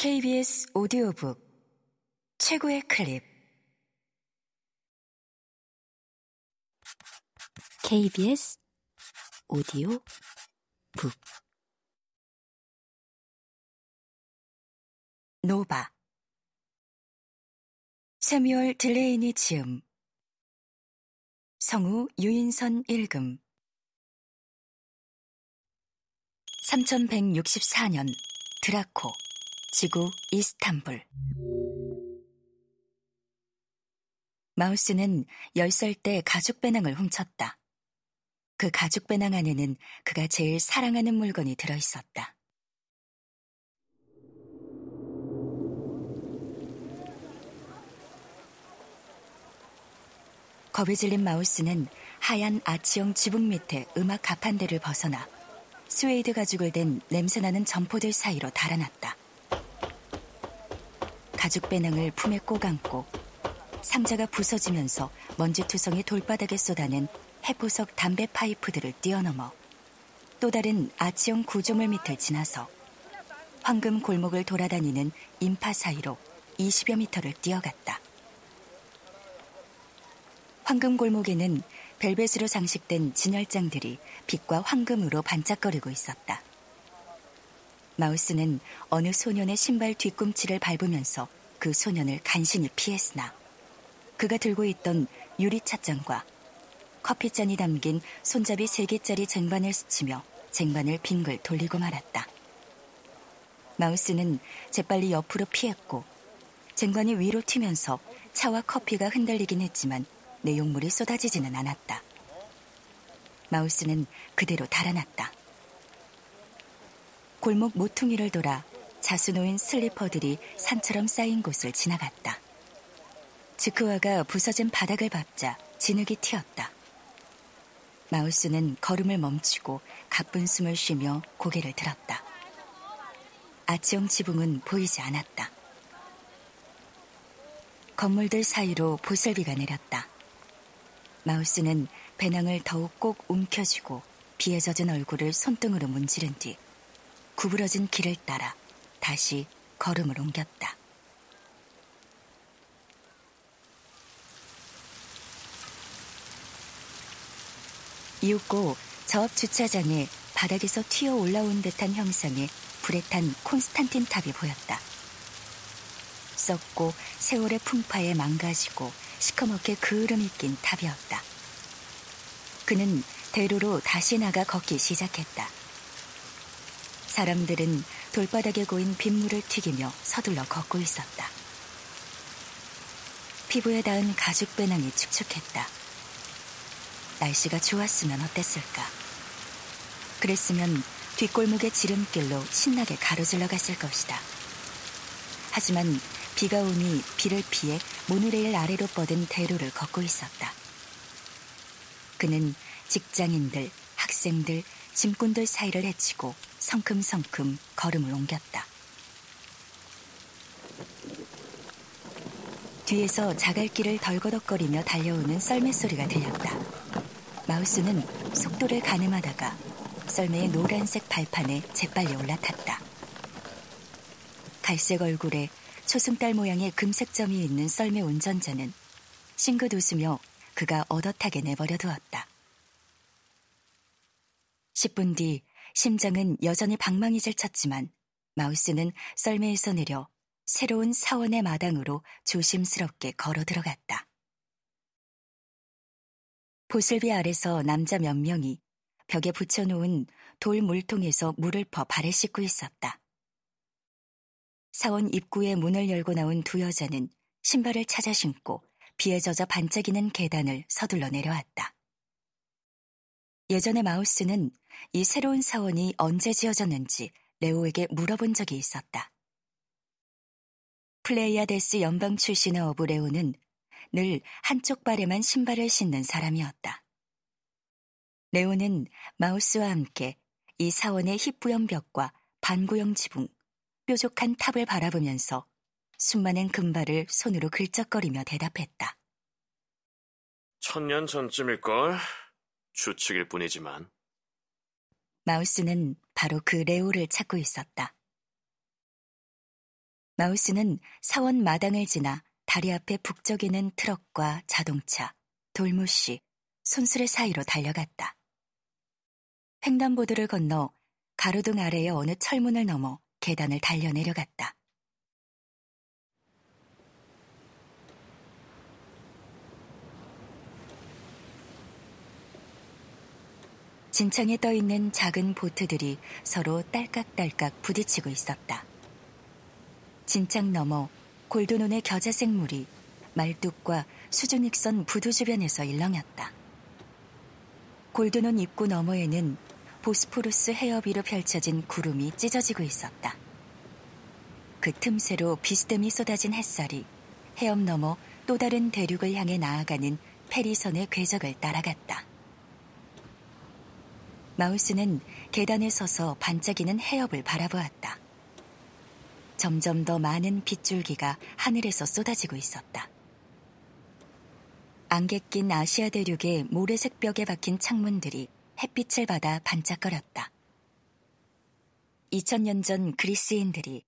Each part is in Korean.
KBS 오디오북 최고의 클립 KBS 오디오 북 노바 세뮤얼 딜레이니 지음 성우 유인선 읽음 3164년 드라코 지구 이스탄불 마우스는 10살 때 가죽 배낭을 훔쳤다. 그 가죽 배낭 안에는 그가 제일 사랑하는 물건이 들어 있었다. 겁에 질린 마우스는 하얀 아치형 지붕 밑에 음악 가판대를 벗어나 스웨이드 가죽을 댄 냄새나는 점포들 사이로 달아났다. 가죽 배낭을 품에 꼭 안고 상자가 부서지면서 먼지투성이 돌바닥에 쏟아낸 해포석 담배 파이프들을 뛰어넘어 또 다른 아치형 구조물 밑을 지나서 황금 골목을 돌아다니는 인파 사이로 20여 미터를 뛰어갔다. 황금 골목에는 벨벳으로 장식된 진열장들이 빛과 황금으로 반짝거리고 있었다. 마우스는 어느 소년의 신발 뒤꿈치를 밟으면서 그 소년을 간신히 피했으나 그가 들고 있던 유리찻잔과 커피잔이 담긴 손잡이 3개짜리 쟁반을 스치며 쟁반을 빙글 돌리고 말았다. 마우스는 재빨리 옆으로 피했고 쟁반이 위로 튀면서 차와 커피가 흔들리긴 했지만 내용물이 쏟아지지는 않았다. 마우스는 그대로 달아났다. 골목 모퉁이를 돌아 자수 놓인 슬리퍼들이 산처럼 쌓인 곳을 지나갔다. 지크와가 부서진 바닥을 밟자 진흙이 튀었다. 마우스는 걸음을 멈추고 가쁜 숨을 쉬며 고개를 들었다. 아치형 지붕은 보이지 않았다. 건물들 사이로 보슬비가 내렸다. 마우스는 배낭을 더욱 꼭 움켜쥐고 비에 젖은 얼굴을 손등으로 문지른 뒤 구부러진 길을 따라 다시 걸음을 옮겼다. 이윽고 저앞 주차장에 바닥에서 튀어 올라온 듯한 형상의 불에 탄 콘스탄틴 탑이 보였다. 썩고 세월의 풍파에 망가지고 시커멓게 그을음이 낀 탑이었다. 그는 대로로 다시 나가 걷기 시작했다. 사람들은 돌바닥에 고인 빗물을 튀기며 서둘러 걷고 있었다. 피부에 닿은 가죽 배낭이 축축했다. 날씨가 좋았으면 어땠을까? 그랬으면 뒷골목의 지름길로 신나게 가로질러 갔을 것이다. 하지만 비가 오니 비를 피해 모노레일 아래로 뻗은 대로를 걷고 있었다. 그는 직장인들, 학생들, 짐꾼들 사이를 헤치고 성큼성큼 걸음을 옮겼다. 뒤에서 자갈길을 덜거덕거리며 달려오는 썰매 소리가 들렸다. 마우스는 속도를 가늠하다가 썰매의 노란색 발판에 재빨리 올라탔다. 갈색 얼굴에 초승달 모양의 금색 점이 있는 썰매 운전자는 싱긋 웃으며 그가 얻어타게 내버려 두었다. 10분 뒤 심장은 여전히 방망이질 쳤지만 마우스는 썰매에서 내려 새로운 사원의 마당으로 조심스럽게 걸어 들어갔다. 보슬비 아래서 남자 몇 명이 벽에 붙여놓은 돌 물통에서 물을 퍼 발을 씻고 있었다. 사원 입구에 문을 열고 나온 두 여자는 신발을 찾아 신고 비에 젖어 반짝이는 계단을 서둘러 내려왔다. 예전에 마우스는 이 새로운 사원이 언제 지어졌는지 레오에게 물어본 적이 있었다. 플레이아데스 연방 출신의 어부 레오는 늘 한쪽 발에만 신발을 신는 사람이었다. 레오는 마우스와 함께 이 사원의 희뿌연 벽과 반구형 지붕, 뾰족한 탑을 바라보면서 수많은 금발을 손으로 긁적거리며 대답했다. 천년 전쯤일걸? 추측일 뿐이지만. 마우스는 바로 그 레오를 찾고 있었다. 마우스는 사원 마당을 지나 다리 앞에 북적이는 트럭과 자동차, 돌무씨, 손수레 사이로 달려갔다. 횡단보도를 건너 가로등 아래의 어느 철문을 넘어 계단을 달려 내려갔다. 진창에 떠 있는 작은 보트들이 서로 딸깍딸깍 부딪히고 있었다. 진창 너머 골드논의 겨자색 물이 말뚝과 수중익선 부두 주변에서 일렁였다. 골드논 입구 너머에는 보스포루스 해협 위로 펼쳐진 구름이 찢어지고 있었다. 그 틈새로 비스듬히 쏟아진 햇살이 해협 너머 또 다른 대륙을 향해 나아가는 페리선의 궤적을 따라갔다. 마우스는 계단에 서서 반짝이는 해협을 바라보았다. 점점 더 많은 빗줄기가 하늘에서 쏟아지고 있었다. 안개 낀 아시아 대륙의 모래색 벽에 박힌 창문들이 햇빛을 받아 반짝거렸다. 2000년 전 그리스인들이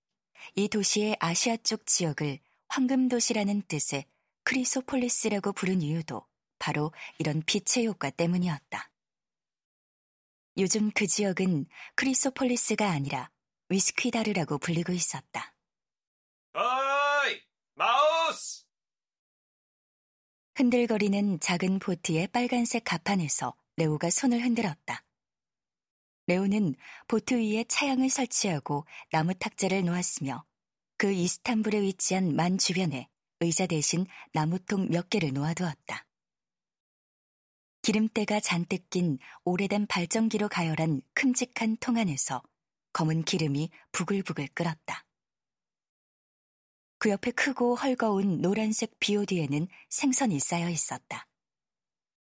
이 도시의 아시아 쪽 지역을 황금도시라는 뜻의 크리소폴리스라고 부른 이유도 바로 이런 빛의 효과 때문이었다. 요즘 그 지역은 크리소폴리스가 아니라 위스퀴다르라고 불리고 있었다. 어이! 마우스! 흔들거리는 작은 보트의 빨간색 갑판에서 레오가 손을 흔들었다. 레오는 보트 위에 차양을 설치하고 나무 탁자를 놓았으며 그 이스탄불에 위치한 만 주변에 의자 대신 나무통 몇 개를 놓아두었다. 기름때가 잔뜩 낀 오래된 발전기로 가열한 큼직한 통 안에서 검은 기름이 부글부글 끓었다. 그 옆에 크고 헐거운 노란색 비오디에는 생선이 쌓여 있었다.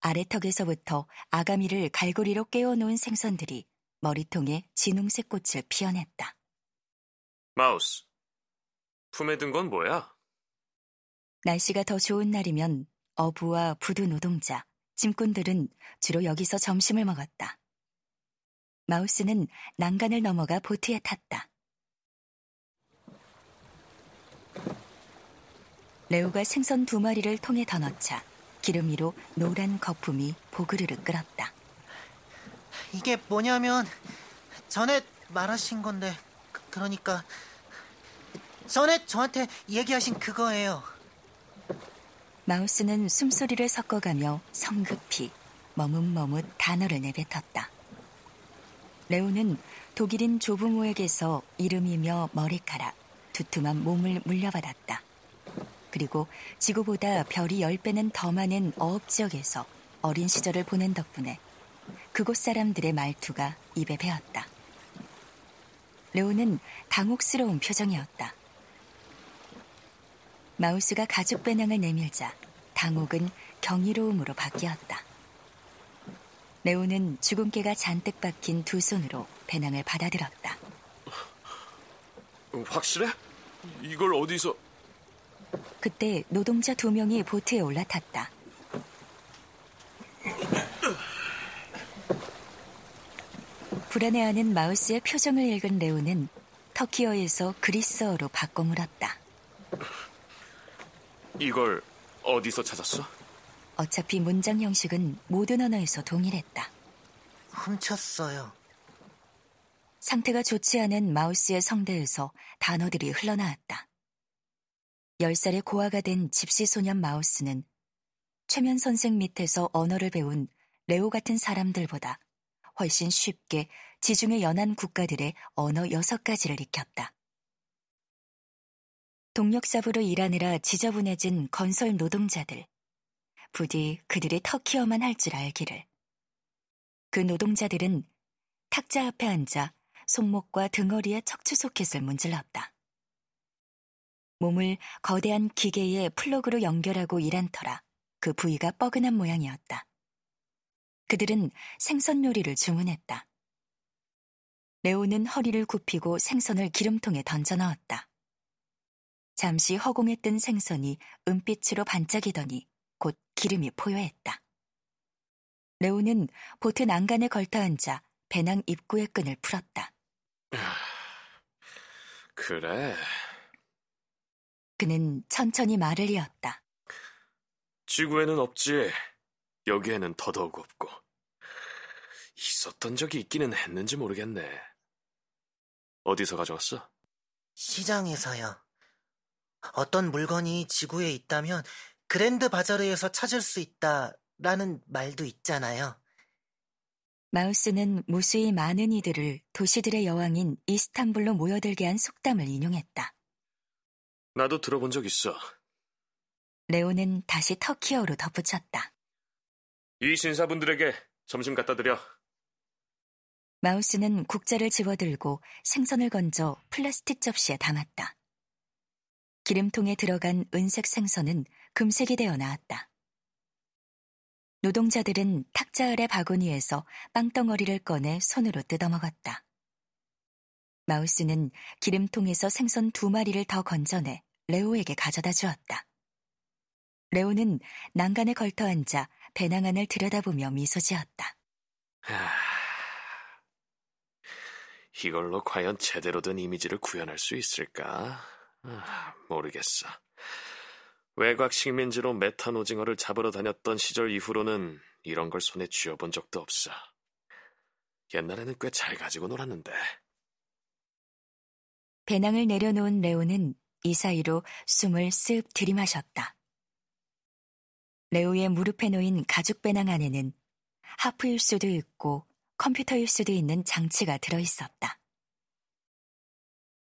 아래턱에서부터 아가미를 갈고리로 깨워놓은 생선들이 머리통에 진홍색 꽃을 피어냈다. 마우스, 품에 든 건 뭐야? 날씨가 더 좋은 날이면 어부와 부두 노동자, 짐꾼들은 주로 여기서 점심을 먹었다. 마우스는 난간을 넘어가 보트에 탔다. 레오가 생선 두 마리를 통에 더 넣자 기름 위로 노란 거품이 보그르르 끓었다. 이게 뭐냐면 전에 말하신 건데 그- 그러니까 전에 저한테 얘기하신 그거예요. 마우스는 숨소리를 섞어가며 성급히 머뭇머뭇 단어를 내뱉었다. 레오는 독일인 조부모에게서 이름이며 머리카락, 두툼한 몸을 물려받았다. 그리고 지구보다 별이 10배는 더 많은 어업 지역에서 어린 시절을 보낸 덕분에 그곳 사람들의 말투가 입에 배었다. 레오는 당혹스러운 표정이었다. 마우스가 가죽 배낭을 내밀자 당혹은 경이로움으로 바뀌었다. 레오는 주근깨가 잔뜩 박힌 두 손으로 배낭을 받아들었다. 확실해? 이걸 어디서... 그때 노동자 두 명이 보트에 올라탔다. 불안해하는 마우스의 표정을 읽은 레오는 터키어에서 그리스어로 바꿔 물었다. 이걸 어디서 찾았어? 어차피 문장 형식은 모든 언어에서 동일했다. 훔쳤어요. 상태가 좋지 않은 마우스의 성대에서 단어들이 흘러나왔다. 10살의 고아가 된 집시 소년 마우스는 최면 선생 밑에서 언어를 배운 레오 같은 사람들보다 훨씬 쉽게 지중해 연안 국가들의 언어 여섯 가지를 익혔다. 동력사부로 일하느라 지저분해진 건설 노동자들. 부디 그들의 터키어만 할 줄 알기를. 그 노동자들은 탁자 앞에 앉아 손목과 등허리에 척추 소켓을 문질렀다. 몸을 거대한 기계의 플러그로 연결하고 일한 터라 그 부위가 뻐근한 모양이었다. 그들은 생선 요리를 주문했다. 레오는 허리를 굽히고 생선을 기름통에 던져 넣었다. 잠시 허공에 뜬 생선이 은빛으로 반짝이더니 곧 기름이 포효했다. 레오는 보트 난간에 걸터 앉아 배낭 입구의 끈을 풀었다. 그래. 그는 천천히 말을 이었다. 지구에는 없지. 여기에는 더더욱 없고. 있었던 적이 있기는 했는지 모르겠네. 어디서 가져왔어? 시장에서요. 어떤 물건이 지구에 있다면 그랜드 바자르에서 찾을 수 있다라는 말도 있잖아요. 마우스는 무수히 많은 이들을 도시들의 여왕인 이스탄불로 모여들게 한 속담을 인용했다. 나도 들어본 적 있어. 레오는 다시 터키어로 덧붙였다. 이 신사분들에게 점심 갖다 드려. 마우스는 국자를 집어들고 생선을 건져 플라스틱 접시에 담았다. 기름통에 들어간 은색 생선은 금색이 되어 나왔다. 노동자들은 탁자 아래 바구니에서 빵덩어리를 꺼내 손으로 뜯어먹었다. 마우스는 기름통에서 생선 두 마리를 더 건져내 레오에게 가져다 주었다. 레오는 난간에 걸터 앉아 배낭 안을 들여다보며 미소 지었다. 하... 이걸로 과연 제대로 된 이미지를 구현할 수 있을까? 아, 모르겠어. 외곽 식민지로 메탄 오징어를 잡으러 다녔던 시절 이후로는 이런 걸 손에 쥐어본 적도 없어. 옛날에는 꽤 잘 가지고 놀았는데. 배낭을 내려놓은 레오는 이 사이로 숨을 쓱 들이마셨다. 레오의 무릎에 놓인 가죽 배낭 안에는 하프일 수도 있고 컴퓨터일 수도 있는 장치가 들어있었다.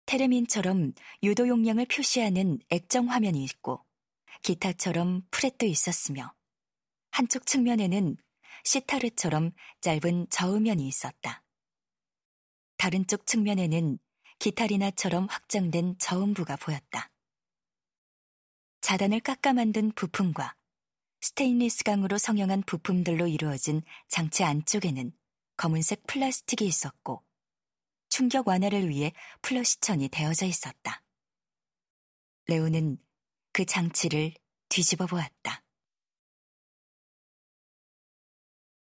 테레민처럼 유도 용량을 표시하는 액정 화면이 있고 기타처럼 프렛도 있었으며 한쪽 측면에는 시타르처럼 짧은 저음면이 있었다. 다른 쪽 측면에는 기타리나처럼 확장된 저음부가 보였다. 자단을 깎아 만든 부품과 스테인리스 강으로 성형한 부품들로 이루어진 장치 안쪽에는 검은색 플라스틱이 있었고 충격 완화를 위해 플러시천이 되어져 있었다. 레오는 그 장치를 뒤집어 보았다.